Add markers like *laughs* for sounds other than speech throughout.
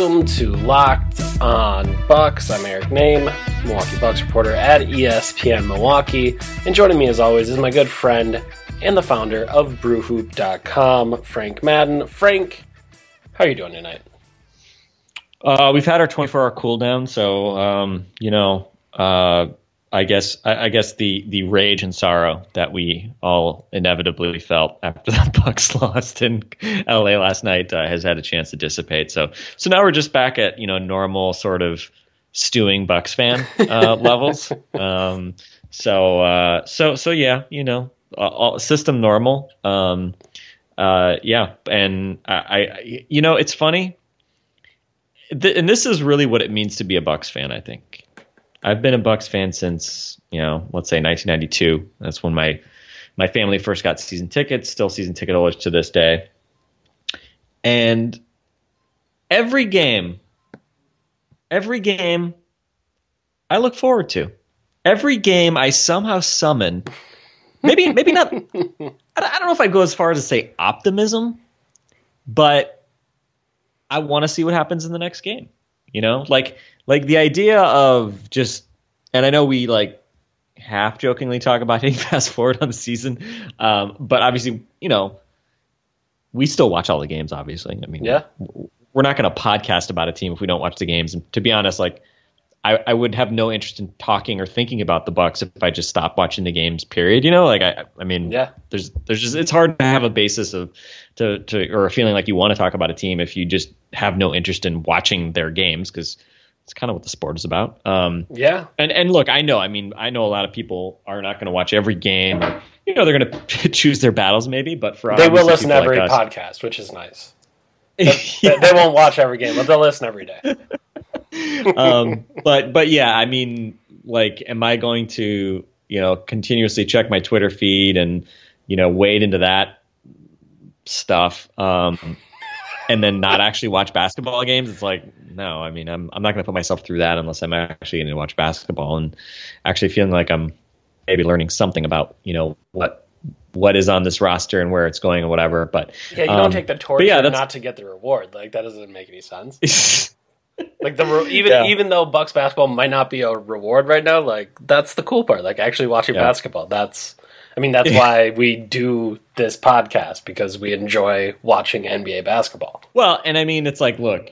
Welcome to Locked On Bucks. I'm Eric Nehm, Milwaukee Bucks reporter at ESPN Milwaukee. And joining me, as always, is my good friend and the founder of BrewHoop.com, Frank Madden. Frank, how are you doing tonight? Uh, we've had our 24 hour cooldown, so um, you know, uh, I guess I, I guess the the rage and sorrow that we all inevitably felt after *laughs* the Bucks lost in LA last night uh, has had a chance to dissipate. So so now we're just back at you know normal sort of stewing Bucks fan uh, *laughs* levels. Um, so uh, so so yeah, you know, all, system normal. Um, uh, yeah, and I, I you know it's funny th- and this is really what it means to be a Bucks fan. I think I've been a Bucks fan since you know, let's say 1992. That's when my my family first got season tickets. Still season ticket holders to this day. And every game, every game, I look forward to. Every game, I somehow summon. Maybe, maybe not. *laughs* I don't I don't know if I go as far as to say optimism, but I want to see what happens in the next game. You know, like like the idea of just, and I know we like half jokingly talk about *laughs* hitting fast forward on the season, um, but obviously, you know, we still watch all the games. Obviously, I mean, Yeah. we're not going to podcast about a team if we don't watch the games. And to be honest, like I, I would have no interest in talking or thinking about the Bucks if I just stopped watching the games. Period. You know, like I, I mean, Yeah. there's there's just it's hard to have a basis of to to or a feeling like you want to talk about a team if you just have no interest in watching their games because it's kind of what the sport is about. Um, Yeah. and and look, I know. I mean, I know a lot of people are not going to watch every game. You know, they're going *laughs* to choose their battles maybe, but for They will listen to every like us- podcast, which is nice. Yeah. They, they *laughs* won't watch every game, but they'll listen every day. *laughs* um, but but yeah, I mean, like, am I going to you know continuously check my Twitter feed and you know wade into that stuff, um, and then not actually watch basketball games? It's like no, I mean, I'm I'm not going to put myself through that unless I'm actually going to watch basketball and actually feeling like I'm maybe learning something about you know what what is on this roster and where it's going or whatever. But Yeah, you um, don't take the torture yeah, not to get the reward. Like that doesn't make any sense. *laughs* Like the re- even Yeah. even though Bucks basketball might not be a reward right now, like that's the cool part. Like actually watching Yeah. basketball. That's I mean that's why we do this podcast because we enjoy watching NBA basketball. Well, and I mean, it's like, look,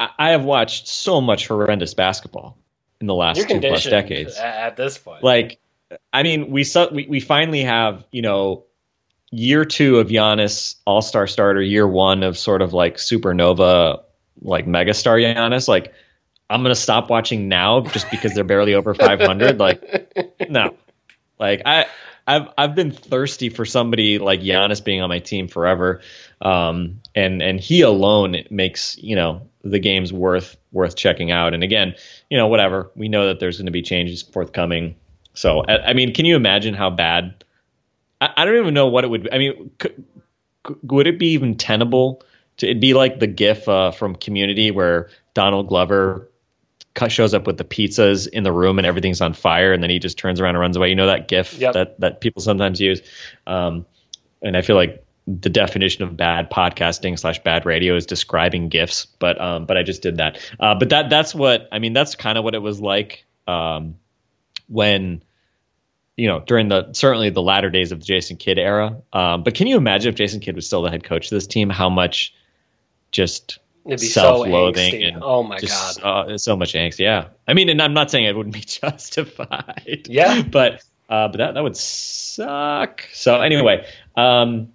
I, I have watched so much horrendous basketball in the last You're two plus decades. at, at this point. Like, I mean, we saw we, we finally have you know year two of Giannis All Star starter, year one of sort of like supernova like megastar Giannis. Like, I'm gonna stop watching now just because they're barely over 500. like, *laughs* no, like I. I've I've been thirsty for somebody like Giannis being on my team forever, um, and and he alone makes you know the games worth worth checking out. And again, you know whatever we know that there's going to be changes forthcoming. So I, I mean, can you imagine how bad? I, I don't even know what it would. be. I mean, could, would it be even tenable? To, it'd be like the GIF uh, from Community where Donald Glover shows up with the pizzas in the room and everything's on fire, and then he just turns around and runs away. You know that GIF Yep. that that people sometimes use, um, and I feel like the definition of bad podcasting slash bad radio is describing gifs, but um, but I just did that. Uh, but that that's what I mean. That's kind of what it was like um, when you know during the certainly the latter days of the Jason Kidd era. Um, but can you imagine if Jason Kidd was still the head coach of this team? How much just self-loathing so and oh my just god. uh, so much angst. Yeah, I mean, and I'm not saying it wouldn't be *laughs* justified. Yeah. but uh, but that that would suck. So anyway, um,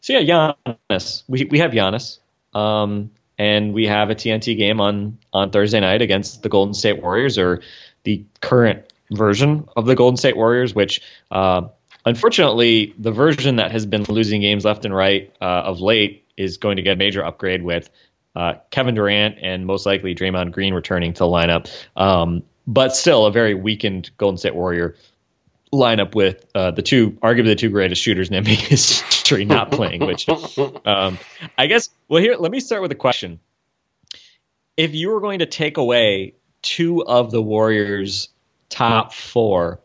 so yeah, Giannis. We we have Giannis, um, and we have a TNT game on on Thursday night against the Golden State Warriors, or the current version of the Golden State Warriors, which. Uh, unfortunately, the version that has been losing games left and right uh, of late is going to get a major upgrade with uh, Kevin Durant and most likely Draymond Green returning to the lineup. Um, but still, a very weakened Golden State Warrior lineup with uh, the two, arguably the two greatest shooters in NBA *laughs* history, not playing. Which um, I guess. Well, here, let me start with a question. If you were going to take away two of the Warriors' top four,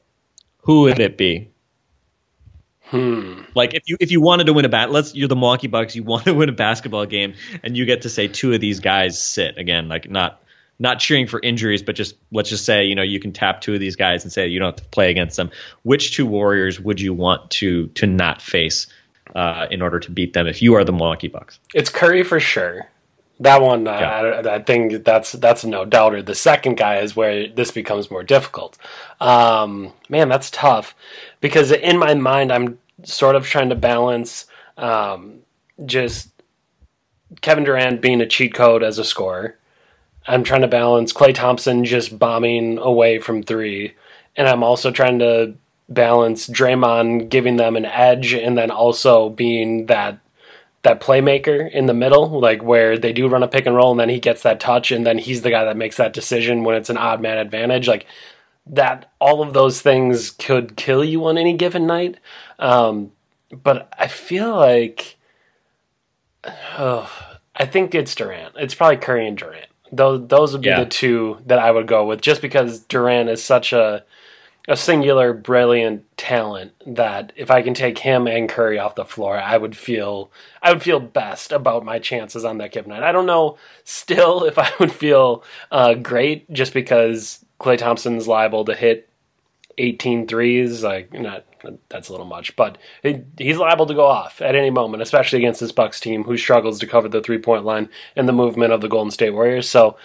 who would it be? Hmm. Like if you if you wanted to win a bat, let's you're the Milwaukee Bucks, you *laughs* want to win a basketball game, and you get to say two of these guys sit again, like not not cheering for injuries, but just let's just say you know you can tap two of these guys and say you don't have to play against them. Which two Warriors would you want to to not face uh, in order to beat them if you are the Milwaukee Bucks? It's Curry for sure. That one, uh, Yeah. I, I think that's that's no doubter. The second guy is where this becomes more difficult. Um, man, that's tough because in my mind, I'm sort of trying to balance um, just Kevin Durant being a cheat code as a scorer. I'm trying to balance Klay Thompson just bombing away from three, and I'm also trying to balance Draymond giving them an edge, and then also being that that playmaker in the middle, like where they do run a pick and roll, and then he gets that touch, and then he's the guy that makes that decision when it's an odd man advantage. Like that, all of those things could kill you on any given night. Um, but I feel like, oh, I think it's Durant. It's probably Curry and Durant. Those those would be Yeah. the two that I would go with, just because Durant is such a a singular brilliant talent that if I can take him and Curry off the floor, I would feel I would feel best about my chances on that given night. I don't know still *laughs* if I would feel uh, great just because Klay Thompson's liable to hit 18 threes. Like not that's a little much, but he, he's liable to go off at any moment, especially against this Bucks team who struggles to cover the three point line and the movement of the Golden State Warriors. So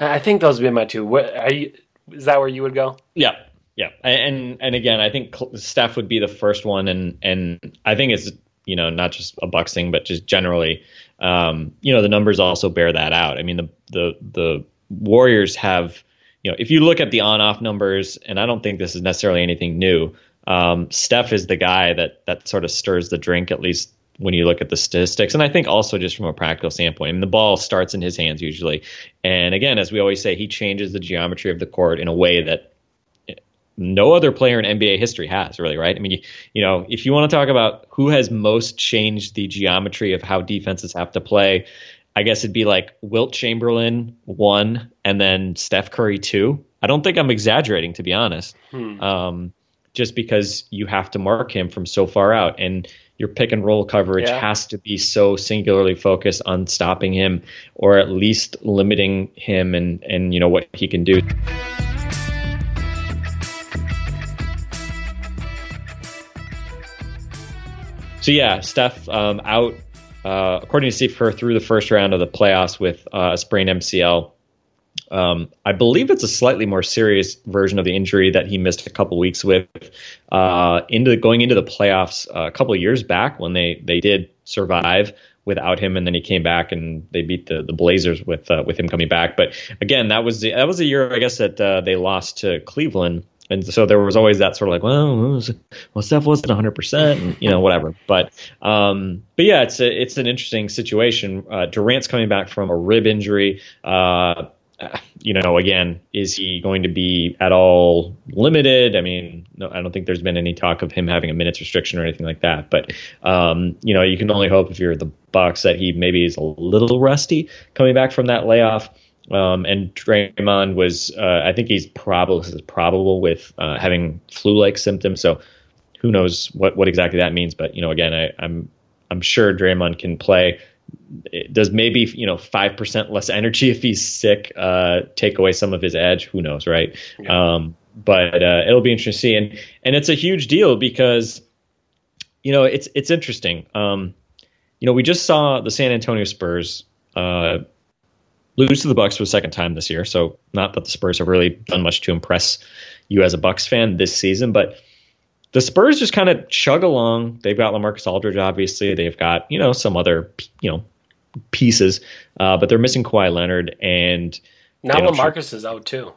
I think those would be my two. You, is that where you would go? Yeah, yeah, and and again, I think Steph would be the first one, and and I think it's you know not just a Bucks thing, but just generally, um, you know, the numbers also bear that out. I mean, the the the Warriors have, you know, if you look at the on-off numbers, and I don't think this is necessarily anything new. Um, Steph is the guy that that sort of stirs the drink, at least when you look at the statistics. And I think also just from a practical standpoint, I mean, the ball starts in his hands usually. And again, as we always say, he changes the geometry of the court in a way that no other player in NBA history has really, right? I mean, you, you know, if you want to talk about who has most changed the geometry of how defenses have to play, I guess it'd be like Wilt Chamberlain one, and then Steph Curry two. I don't think I'm exaggerating, to be honest. Um, just because you have to mark him from so far out, and your pick and roll coverage Yeah. has to be so singularly focused on stopping him, or at least limiting him, and and you know what he can do. So yeah, Steph um, out uh, according to Steve Kerr through the first round of the playoffs with uh, a sprained MCL. Um, I believe it's a slightly more serious version of the injury that he missed a couple weeks with. Uh, into going into the playoffs uh, a couple years back when they they did survive without him, and then he came back and they beat the the Blazers with uh, with him coming back. But again, that was the, that was a year I guess that uh, they lost to Cleveland. And so there was always that sort of like, well, well, Steph wasn't 100, percent you know, whatever. *laughs* But, um, but yeah, it's a, it's an interesting situation. Uh, Durant's coming back from a rib injury. Uh, you know, again, is he going to be at all limited? I mean, no, I don't think there's been any talk of him having a minutes restriction or anything like that. But um, you know, you can only hope if you're the Bucks that he maybe is a little rusty coming back from that layoff. Um, and Draymond was, uh, I think he's probable probable with uh, having flu-like symptoms. So who knows what, what exactly that means? But you know, again, I, I'm I'm sure Draymond can play. It does maybe you know five percent less energy if he's sick uh, take away some of his edge? Who knows, right? Um, but uh, it'll be interesting to see, and and it's a huge deal because you know it's it's interesting. Um, you know, we just saw the San Antonio Spurs uh, lose to the Bucks for the second time this year. So not that the Spurs have really done much to impress you as a Bucks fan this season, but the Spurs just kind of chug along. They've got Lamarcus Aldridge, obviously. They've got you know some other you know pieces, uh, but they're missing Kawhi Leonard and Now Lamarcus is out too.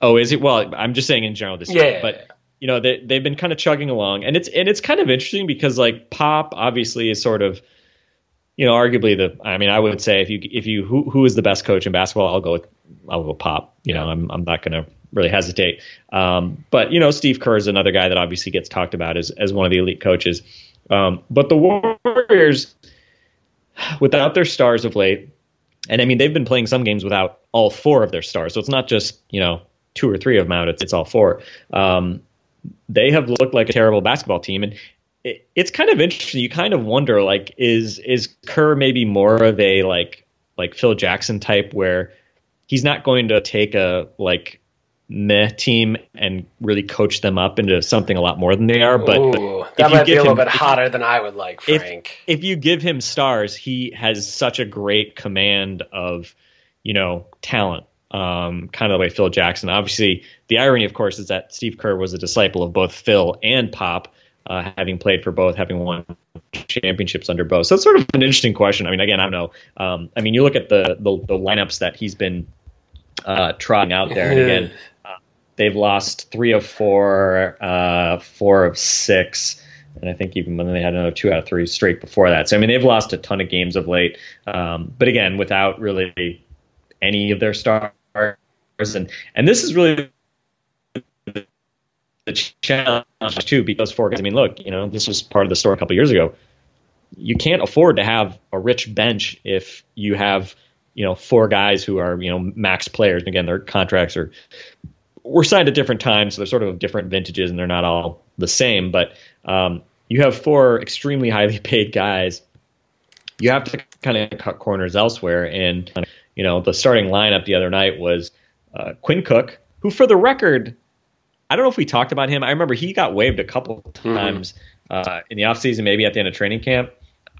Oh, is it? Well, I'm just saying in general this Yeah, year, yeah, but yeah. you know they they've been kind of chugging along, and it's and it's kind of interesting because like Pop obviously is sort of, you know, arguably the. I mean, I would say if you if you who who is the best coach in basketball, I'll go with I'll go Pop. You know, I'm I'm not going to really hesitate. Um, but you know, Steve Kerr is another guy that obviously gets talked about as as one of the elite coaches. Um, but the Warriors, without their stars of late, and I mean they've been playing some games without all four of their stars, so it's not just you know two or three of them out; it's, it's all four. Um, they have looked like a terrible basketball team, and it, it's kind of interesting. You kind of wonder, like, is is Kerr maybe more of a like like Phil Jackson type, where he's not going to take a like meh team and really coach them up into something a lot more than they are, but, but Ooh, if that you might be a little him- bit if hotter than I would like, if- Frank. if you give him stars, he has such a great command of, you know, talent. Um, kind of the way Phil Jackson. Obviously, the irony, of course, is that Steve Kerr was a disciple of both Phil and Pop, uh, having played for both, having won championships under both. So it's sort of an interesting question. I mean, again, I don't know. Um, I mean, you look at the, the the lineups that he's been uh, trotting out there, and again, uh, they've lost three of four, uh, four of six and I think even when they had another two out of three straight before that. So I mean, they've lost a ton of games of late. Um, but again, without really any of their stars, and and this is really the challenge too, because for guys, I mean, look, you know, this was part of the story a couple years ago. You can't afford to have a rich bench if you have you know four guys who are you know max players. And again, their contracts are were signed at different times, so they're sort of different vintages, and they're not all the same. But um, you have four extremely highly *laughs* paid guys. You have to kind of cut corners elsewhere, and you know the starting lineup the other night was uh, Quinn Cook, who, for the record, I don't know if we talked about him. I remember he got waived a couple of times uh, in the offseason, maybe at the end of training camp.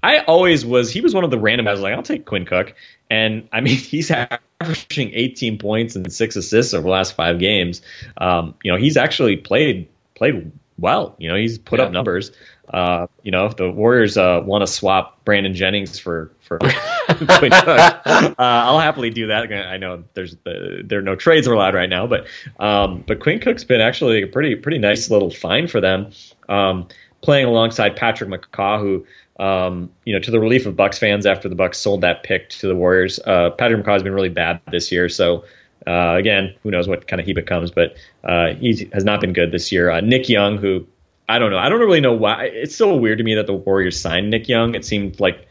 I always was. He was one of the random. I was like, I'll take Quinn Cook, and I mean, *laughs* he's averaging 18 points and six assists over the last five games. Um, you know, he's actually played played well. You know, he's put Yeah. up numbers. Uh, you know, if the Warriors uh, want to swap Brandon Jennings for for *laughs* Quinn Cook, uh, I'll happily do that. I know there's uh, there are no trades are allowed right now, but um, but Quinn Cook's been actually a pretty pretty nice little find for them, um, playing alongside Patrick McCaw, who um, you know to the relief of Bucks fans after the Bucks sold that pick to the Warriors. Uh, Patrick McCaw's been really bad this year, so. Uh, again, who knows what kind of he becomes, but uh, he has not been good this year. Uh, Nick Young, who I don't know, I don't really know why. It's still weird to me that the Warriors signed Nick Young. It seemed like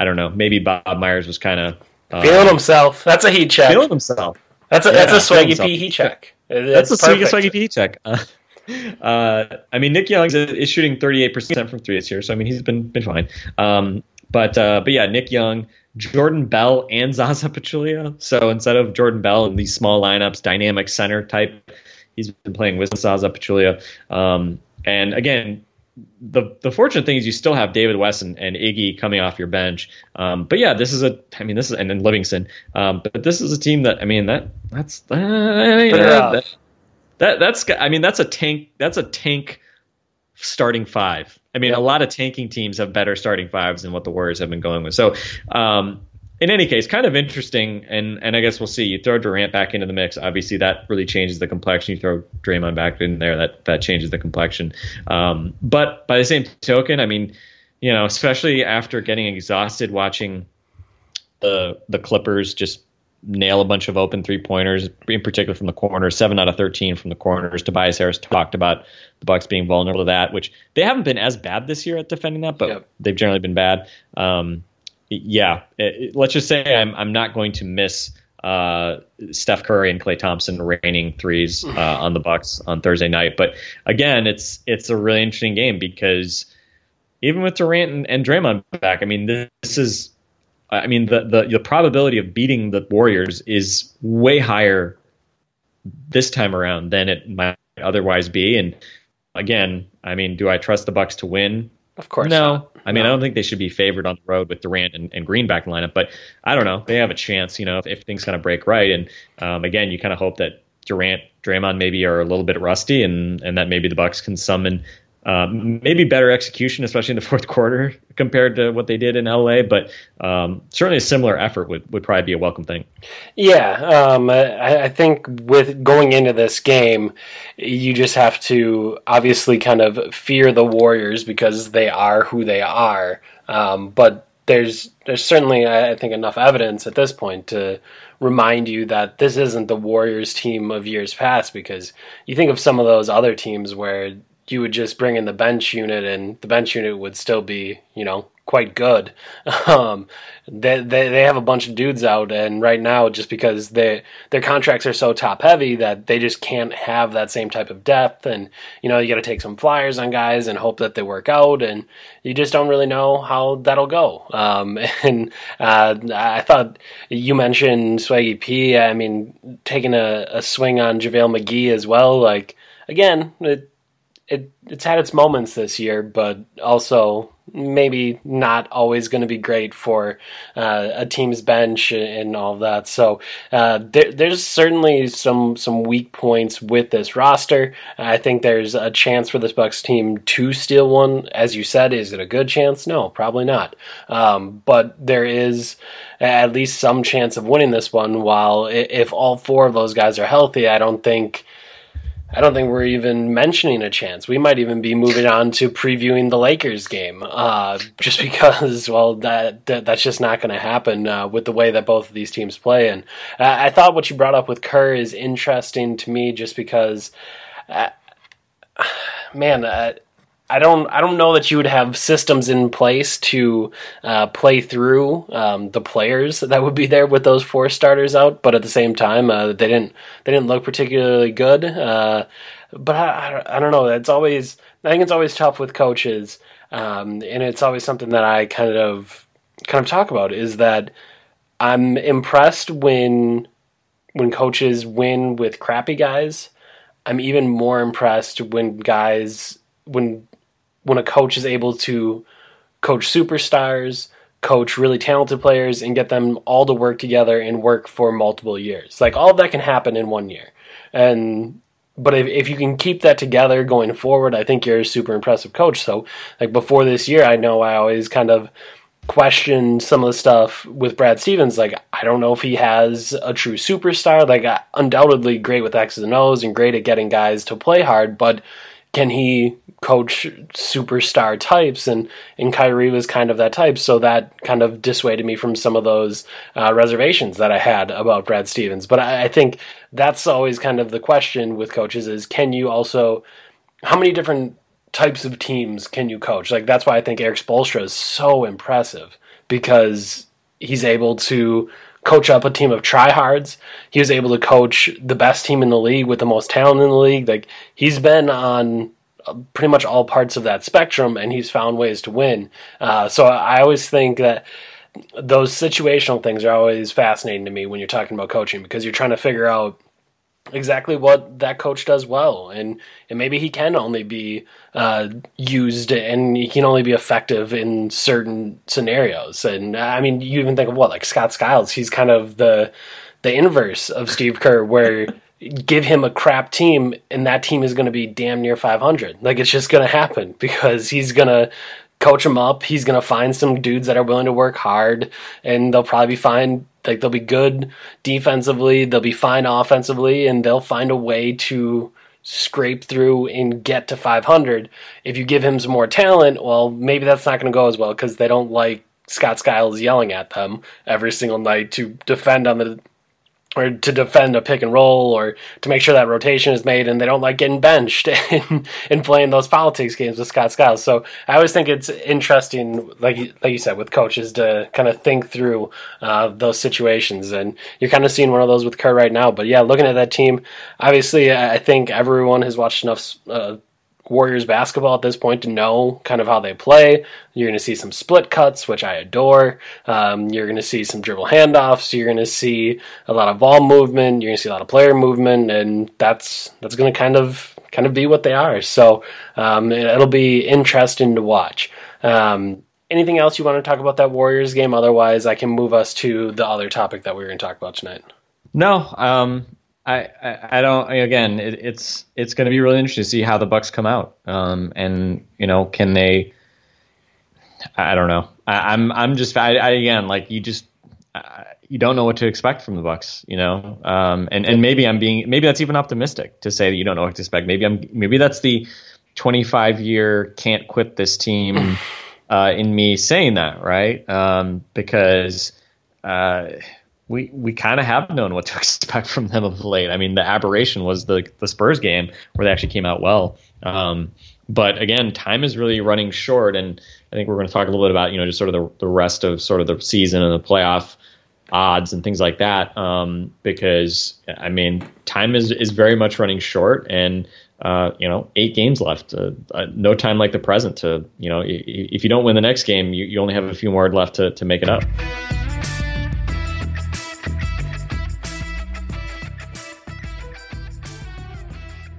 I don't know, maybe Bob Myers was kind of uh, Feeling himself. That's a heat check. feeling himself. That's a Yeah, that's a swaggy. P heat check. That's a swaggy, perfect. swaggy P check. Uh, *laughs* uh, I mean, Nick Young is, is shooting 38% from three this year, so I mean, he's been been fine. Um, but uh, but yeah, Nick Young, Jordan Bell, and *laughs* Zaza Pachulia. So instead of Jordan Bell in these small lineups, dynamic center type, he's been playing with Zaza Pachulia. Um, and again, the the fortunate thing is you still have David West and, and Iggy coming off your bench. Um, but yeah, this is a I mean this is and then Livingston. Um, but this is a team that I mean that that's uh, Pretty that, that, that that's I mean that's a tank that's a tank starting five. I mean a lot of tanking teams have better starting fives than what the Warriors have been going with. So um, in any case, kind of interesting, and and I guess we'll see. You throw Durant back into the mix, obviously that really changes the complexion. You throw Draymond back in there, that that changes the complexion. Um, but by the same token, I mean, you know, especially after getting exhausted watching the the Clippers just nail a bunch of open three pointers, in particular from the corner, seven out of thirteen from the corners. Tobias Harris talked about the Bucks being vulnerable to that, which they haven't been as bad this year at defending that, but Yep. they've generally been bad. Um, yeah, it- it- let's just say I'm I'm not going to miss uh, Steph Curry and Klay Thompson raining threes *laughs* uh, on the Bucks on Thursday night. But again, it's it's a really interesting game because even with Durant and, and Draymond back, I mean this is I mean the, the the probability of beating the Warriors is way higher this time around than it might otherwise be. And again, I mean, do I trust the Bucks to win? Of course. no. not. I mean, I don't think they should be favored on the road with Durant and, and Green back in the lineup, but I don't know. They have a chance, you know, if, if things kind of break right. And um, again, you kind of hope that Durant, Draymond maybe are a little bit rusty, and and that maybe the Bucks can summon um, maybe better execution, especially in the *laughs* fourth quarter compared to what they did in LA. But um, certainly a similar effort would, would probably be a welcome thing. Yeah, um, I, I, think with going into this game, you just have to obviously kind of fear the Warriors because they are who they are. Um, but there's there's certainly I think enough evidence at this point to remind you that this isn't the Warriors team of years past because you think of some of those other teams where you would just bring in the bench unit and the bench unit would still be, you know, quite good. *laughs* Um, they, they, they have a bunch of dudes out, and right now, just because they, their contracts are so top heavy that they just can't have that same type of depth. And, you know, you got to take some flyers on guys and hope that they work out, and you just don't really know how that'll go. Um, *laughs* and uh, I thought you mentioned Swaggy P. I mean, taking a, a swing on JaVale McGee as well. Like, again, it, it it's had its moments this year, but also maybe not always going to be great for uh, a team's bench and all that. So uh, there, there's certainly some some weak points with this roster. I think there's a chance for this Bucks team to steal one. As you said, is it a good chance? No, probably not. Um, but there is at least some chance of winning this one. While if all four of those guys are healthy, I don't think I don't think we're even mentioning a chance. We might even be moving on to previewing the Lakers game, uh, just *laughs* because, well, that, that that's just not going to happen uh, with the way that both of these teams play. And uh, I thought what you brought up with Kerr is interesting to me, just because, uh, *sighs* man, uh, I don't I don't know that you would have systems in place to uh, play through um, the players that would be there with those four starters out, but at the same time uh, they didn't they didn't look particularly good. Uh, but I, I, don't know. It's always I think it's always tough with coaches, um, and it's always something that I kind of kind of talk about is that I'm impressed when when coaches win with crappy guys. I'm even more impressed when guys when when a coach is able to coach superstars, coach really talented players, and get them all to work together and work for multiple years. Like all that can happen in one year. And but if, if you can keep that together going forward, I think you're a super impressive coach. So like before this year, I know I always kind of questioned some of the stuff with Brad Stevens. Like, I don't know if he has a true superstar. Like, undoubtedly great with X's and O's and great at getting guys to play hard, but can he coach superstar types? And and Kyrie was kind of that type. So that kind of dissuaded me from some of those uh, reservations that I had about Brad Stevens. But I, I, think that's always kind of the question with coaches is can you also how many different types of teams can you coach? Like that's why I think Erik Spoelstra is so impressive because he's able to coach up a team of tryhards. He was able to coach the best team in the league with the most talent in the league. Like he's been on pretty much all parts of that spectrum, and he's found ways to win. Uh, so I always think that those situational things are always fascinating to me when you're talking about coaching because you're trying to figure out exactly what that coach does well. And and maybe he can only be uh, used and he can only be effective in certain scenarios. And i mean you even think of what like scott skiles he's kind of the the inverse of steve kerr where *laughs* give him a crap team and that team is going to be damn near 500 like it's just going to happen because he's going to coach him up. He's going to find some dudes that are willing to work hard and they'll probably be fine like they'll be good defensively they'll be fine offensively and they'll find a way to scrape through and get to 500 if you give him some more talent well maybe that's not going to go as well because they don't like Scott Skiles yelling at them every single night to defend on the or to defend a pick and roll or to make sure that rotation is made and they don't like getting benched *laughs* and, and playing those politics games with Scott Skiles. So I always think it's interesting, like you, like you said, with coaches to kind of think through uh, those situations. And you're kind of seeing one of those with Kerr right now. But yeah, looking at that team, obviously I think everyone has watched enough uh, Warriors basketball at this point to know kind of how they play. You're going to see some split cuts, which I adore. Um, you're going to see some dribble handoffs. You're going to see a lot of ball movement. You're going to see a lot of player movement, and that's that's going to kind of kind of be what they are. So um, it'll be interesting to watch. Um, anything else you want to talk about that Warriors game? Otherwise, I can move us to the other topic that we are going to talk about tonight. No, um, I, I, I don't. Again, it, it's it's going to be really interesting to see how the Bucks come out. Um, and you know, can they? I don't know. I, am I'm, I'm just I, I, again like you just you don't know what to expect from the Bucks. You know, um, and and maybe I'm being maybe that's even optimistic to say that you don't know what to expect. Maybe I'm maybe that's the 25 year can't quit this team *sighs* uh, in me saying that right um, because. Uh, we we kind of have known what to *laughs* expect from them of late. I mean, the aberration was the the Spurs game where they actually came out well. Um, but again, time is really running short, and I think we're going to talk a little bit about you know just sort of the the rest of sort of the season and the playoff odds and things like that. Um, because I mean, time is is very much running short, and uh, you know, eight games left. Uh, uh, no time like the present to you know, if you don't win the next game, you, you only have a few more left to to make it up.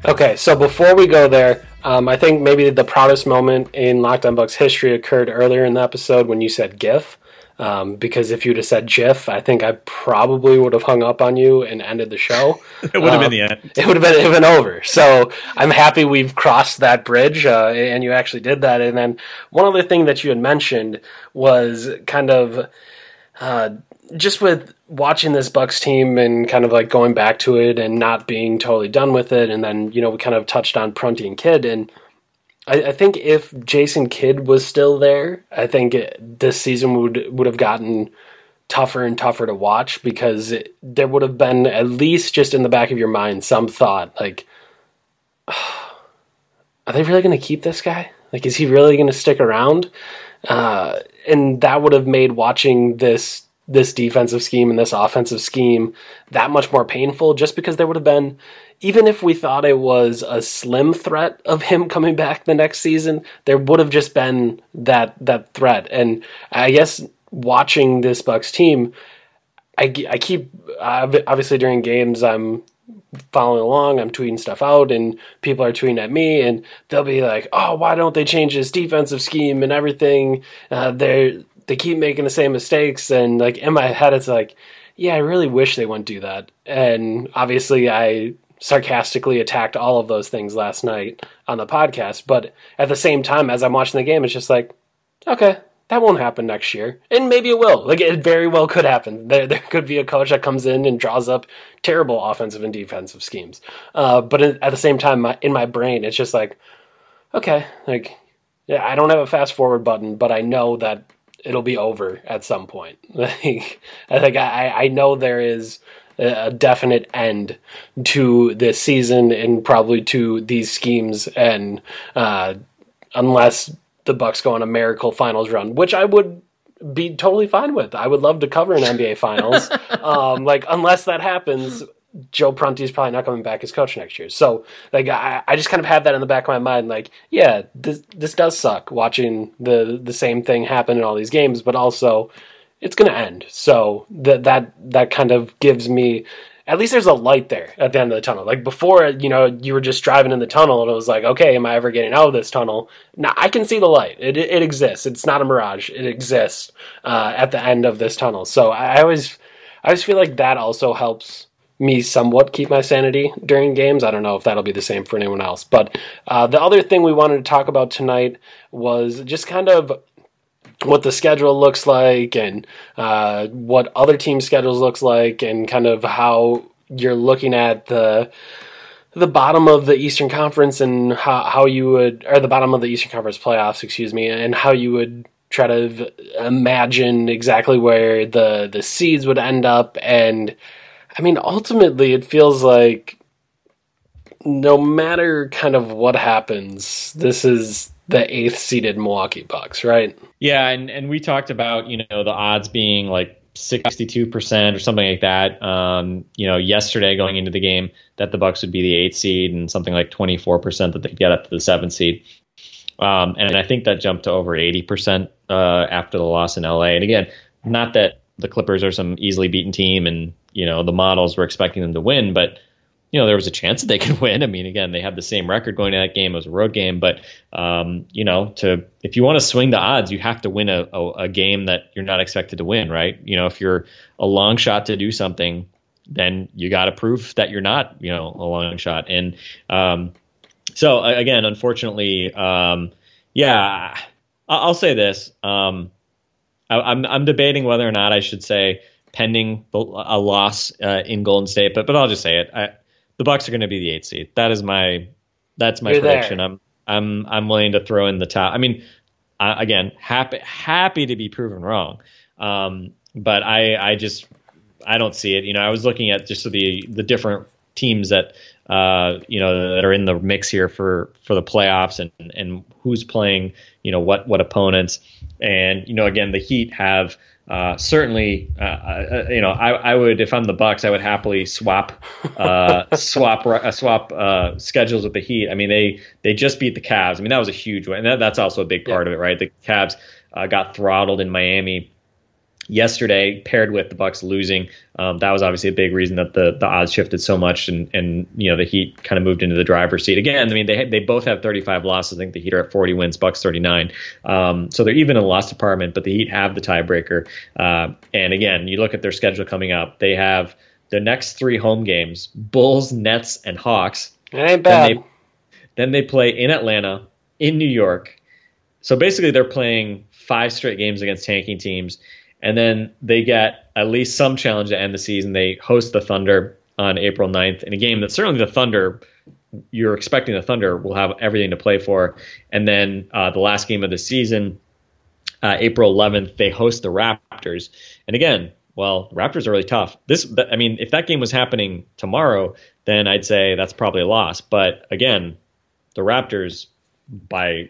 Okay, so before we go there, um, I think maybe the proudest moment in Locked On Bucks history occurred earlier in the episode when you said GIF. Um, because if you'd have said GIF, I think I probably would have hung up on you and ended the show. *laughs* it would have um, been the end. It would have been, it been over. So I'm happy we've crossed that bridge, uh, and you actually did that. And then one other thing that you had mentioned was kind of uh, just with watching this Bucks team and kind of like going back to it and not being totally done with it, and then you know we kind of touched on Prunty and Kidd, and I, I think if Jason Kidd was still there, I think it, this season would would have gotten tougher and tougher to watch because it, there would have been at least just in the back of your mind some thought like, *sighs* are they really going to keep this guy? Like, is he really going to stick around? Uh, and that would have made watching this this defensive scheme and this offensive scheme that much more painful just because there would have been even if we thought it was a slim threat of him *laughs* coming back the next season there would have just been that that threat. And i guess watching this bucks team i, I keep obviously during games i'm following along i'm tweeting stuff out and people are tweeting at me and they'll be like oh why don't they change this defensive scheme and everything? Uh, they're they keep making the same mistakes and like in my head it's like yeah i really wish they wouldn't do that. And obviously i sarcastically attacked all of those things last night on the podcast but at the same time as i'm watching the game it's just like okay that won't happen next year. And maybe it will. Like it very well could happen. There, there could be a coach that comes in and draws up terrible offensive and defensive schemes. Uh, but at the same time my, in my brain it's just like okay like yeah, I don't have a fast forward button, but I know that it'll be over at some point. *laughs* Like, I think I, I know there is a definite end to this season and probably to these schemes, and uh, unless the Bucks go on a miracle finals run, which I would be totally fine with. I would love to cover an NBA finals. *laughs* um, like unless that happens, Joe Prunty is probably not coming back as coach next year. So like I, I just kind of have that in the back of my mind, like, yeah, this this does suck watching the the same thing happen in all these games, but also it's gonna end. So that that that kind of gives me at least there's a light there at the end of the tunnel. Like before, you know, you were just driving in the tunnel and it was like, okay, am I ever getting out of this tunnel? Now I can see the light. It, it exists. It's not a mirage. It exists uh, at the end of this tunnel. So I, I always, I always feel like that also helps me somewhat keep my sanity during games. I don't know if that'll be the same for anyone else. But uh, the other thing we wanted to talk about tonight was just kind of what the schedule looks like and uh, what other team schedules looks like and kind of how you're looking at the the bottom of the Eastern Conference and how, how you would or the bottom of the Eastern Conference playoffs, excuse me, and how you would try to imagine exactly where the the seeds would end up and I mean, ultimately, it feels like no matter kind of what happens, this is the eighth seeded Milwaukee Bucks, right? Yeah, and and we talked about you know the odds being like 62% or something like that. Um, you know, yesterday going into the game that the Bucks would be the eighth seed and something like 24% that they'd get up to the seventh seed. Um, and I think that jumped to over 80% uh, after the loss in LA. And again, not that the Clippers are some easily beaten team and you know the models were expecting them to win, but you know there was a chance that they *laughs* could win. I mean, again, they had the same record going to that game. It was a road game, but um, you know, to if you want to swing the odds, you have to win a, a, a, game that you're not expected to win, right? You know, if you're a long shot to do something, then you got to prove that you're not, you know, a long shot. And um, so again, unfortunately, um, yeah, I'll say this. Um, I, am I'm debating whether or not I should say pending a loss uh, in Golden State, but but I'll just say it. I, the Bucks are going to be the eighth seed. That is my that's my You're prediction. There. I'm I'm I'm willing to throw in the top. I mean, uh, again, happy happy to be proven wrong, um, but I I just I don't see it. You know, I was looking at just the the different teams that uh, you know that are in the mix here for for the playoffs and and who's playing you know what what opponents and you know again the Heat have uh, certainly, uh, uh, you know, I, I, would if I'm the Bucks, I would happily swap, uh, *laughs* swap, uh, swap uh, schedules with the Heat. I mean, they they just beat the Cavs. I mean, that was a huge win, and that, that's also a big part yeah. of it, right? The Cavs got throttled in Miami yesterday, paired with the Bucks losing, um, that was obviously a big reason that the the odds shifted so much, and and you know the Heat kind of moved into the driver's seat again. I mean, they they both have 35 losses. I think the Heat are at 40 wins, Bucks 39. Um, so they're even in the loss department, but the Heat have the tiebreaker. Uh, and again, you look at their schedule coming up. They have the next three home games: Bulls, Nets, and Hawks. It ain't bad. Then they, then they play in Atlanta, in New York. So basically, they're playing five straight games against tanking teams and then they get at least some challenge to end the season. They host the Thunder on April 9th in a game that certainly the Thunder, you're expecting the Thunder will have everything to play for. And then uh, the last game of the season, uh, April 11th, they host the Raptors. And again, well, Raptors are really tough. This, I mean, if that game was happening tomorrow, then I'd say that's probably a loss. But again, the Raptors by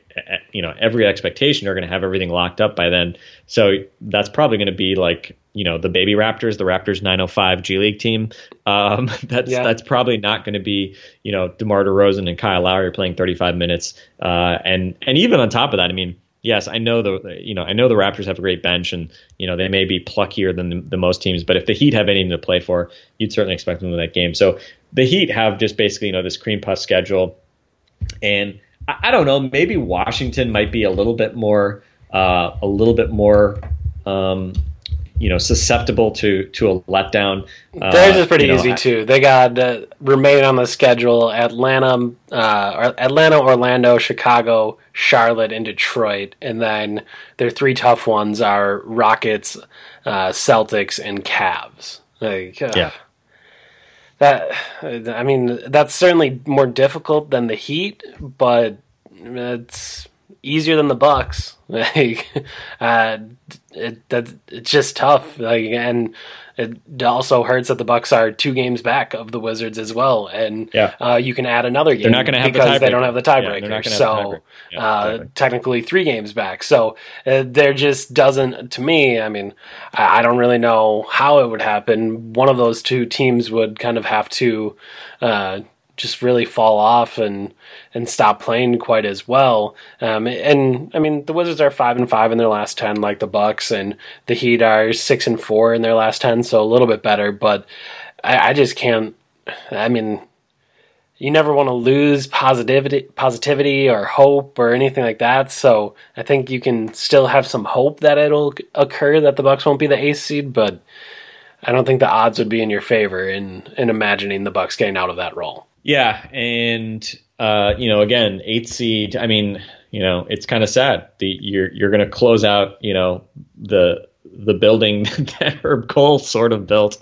you know every expectation are going to have everything locked up by then. So that's probably going to be like you know the baby Raptors, the Raptors 905 G League team. Um, *laughs* that's yeah. that's probably not going to be you know DeMar DeRozan and Kyle Lowry playing 35 minutes. Uh, and and even on top of that, I mean. Yes, I know the you know I know the Raptors have a great bench and you know they may be pluckier than the, the most teams, but if the Heat have anything to play for, you'd certainly expect them to win that game. So the Heat have just basically you know this cream puff schedule, and I, don't know. Maybe Washington might be a little bit more, uh, a little bit more, um, you know, susceptible to to a letdown. Uh, Theirs is pretty you know, easy too. They got uh, remain on the schedule: Atlanta, uh, Atlanta, Orlando, Chicago, Charlotte, and Detroit. And then their three tough ones are Rockets, uh, Celtics, and Cavs. Like, yeah that I mean that's certainly more difficult than the Heat, but it's easier than the Bucks. *laughs* Like, uh, it that it's just tough. Like, and it also hurts that the Bucks are two games back of the Wizards as well, and yeah. uh, you can add another game. They're not going to have because the they don't have the tiebreaker. Yeah, so the uh, technically three games back. So uh, there just doesn't. To me, I mean, I, I, don't really know how it would happen. One of those two teams would kind of have to uh, just really fall off and and stop playing quite as well. Um, and I mean, the Wizards are five and five in their last ten, like the Bucks, and the Heat are six and four in their last ten, so a little bit better. But I, I just can't. I mean, you never want to lose positivity, positivity or hope or anything like that. So I think you can still have some hope that it'll occur that the Bucks won't be the eighth seed, but. I don't think the odds would be in your favor in in imagining the Bucks getting out of that role. Yeah, and uh, you know, again, eighth seed. I mean, you know, it's kind of sad. The you're you're going to close out, you know, the the building *laughs* that Herb Kohl sort of built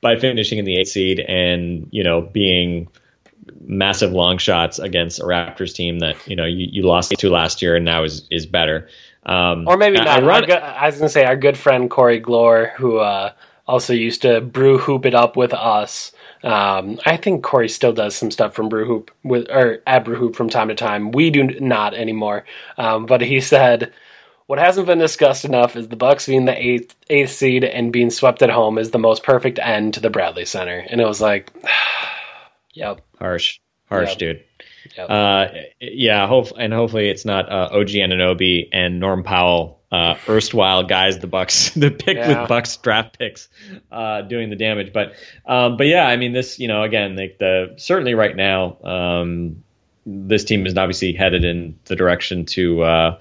by finishing in the eighth seed and you know being massive long shots against a Raptors team that you know you, you lost to last year and now is is better. Um, or maybe not. I, run, good, I was going to say our good friend Corey Glore, who uh, also used to brew hoop it up with us. Um, I think Corey still does some stuff from Brew Hoop with or at Brew Hoop from time to time. We do not anymore. Um, but he said what hasn't been discussed enough is the Bucks being the eighth eighth seed and being swept at home is the most perfect end to the Bradley Center. And it was like, *sighs* yep, harsh, harsh, yep. dude. Yep. Uh, yeah, hope and hopefully it's not uh, OG Anunoby and Norm Powell uh, erstwhile guys, the Bucks, *laughs* the pick yeah. with Bucks draft picks, uh, doing the damage. But, um, but yeah, I mean, this, you know, again, like the certainly right now, um, this team is obviously headed in the direction to, uh,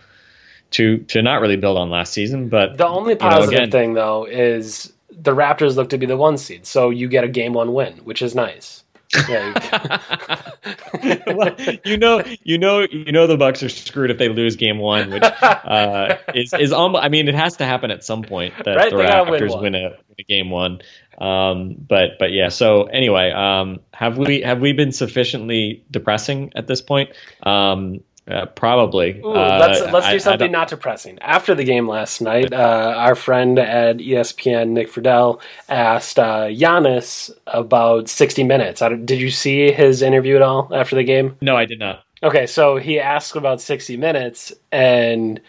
to to not really build on last season. But the only positive you know, again, thing though is the Raptors look to be the one seed, so you get a game one win, which is nice. *laughs* well, you know, you know, you know, the Bucks are screwed if they lose Game One, which uh, *laughs* is is almost. I mean, it has to happen at some point that Right, the gotta win Raptors win, a, win a Game One. Um, but but yeah. So anyway, um, have we have we been sufficiently depressing at this point? Um, uh, probably. Ooh, Uh, let's let's I- do something not depressing. After the game last night, uh, our friend at ESPN, Nick Friedell, asked uh, Giannis about 60 minutes. Did you see his interview at all after the game? No, I did not. Okay, so he asked about 60 minutes, and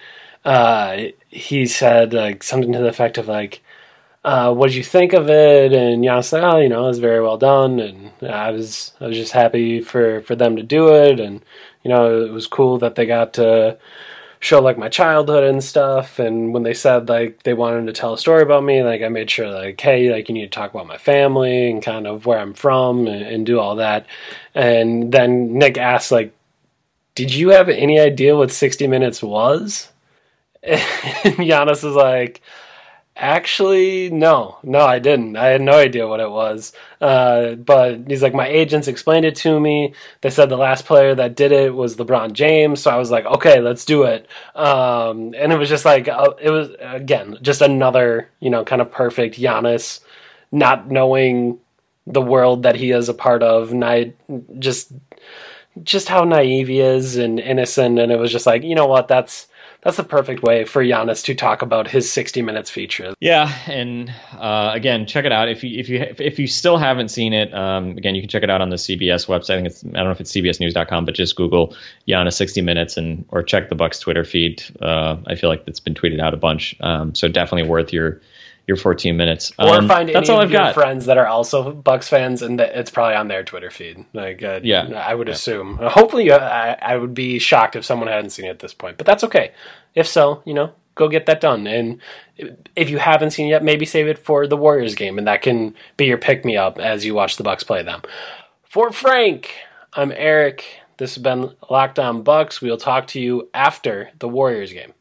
uh, he said like something to the effect of like, uh, "What did you think of it?" And Giannis said, "Oh, you know, it was very well done, and I was I was just happy for for them to do it, and you know, it was cool that they got to." show like my childhood and stuff and when they said like they wanted to tell a story about me like i made sure like hey like you need to talk about my family and kind of where i'm from and, and do all that and then nick asked like did you have any idea what 60 minutes was *laughs* and Giannis is like actually no. No i didn't. I had no idea what it was. Uh, but he's like my agents explained it to me. They said the last player that did it was lebron james. So i was like okay let's do it. Um, and it was just like uh, it was again just another you know kind of perfect Giannis not knowing the world that he is a part of. And i just just how naive he is and innocent. And it was just like you know what? That's that's the perfect way for Giannis to talk about his 60 minutes feature. Yeah, and uh, again, check it out if you if you if you still haven't seen it. Um, again, you can check it out on the CBS website. I think it's I don't know if it's CBSNews.com, but just Google Giannis 60 minutes and or check the Bucks Twitter feed. Uh, I feel like it's been tweeted out a bunch, um, so definitely worth your your 14 minutes. Or Um, find any that's all of I've your got. friends that are also Bucks fans, and that it's probably on their Twitter feed. Like, uh, Yeah. I would assume. Hopefully, uh, I, I would be shocked if someone hadn't seen it at this point, but that's okay. If so, you know, go get that done. And if you haven't seen it yet, maybe save it for the Warriors game, and that can be your pick me up as you watch the Bucks play them. For Frank, I'm Eric. This has been Locked On Bucks. We'll talk to you after the Warriors game.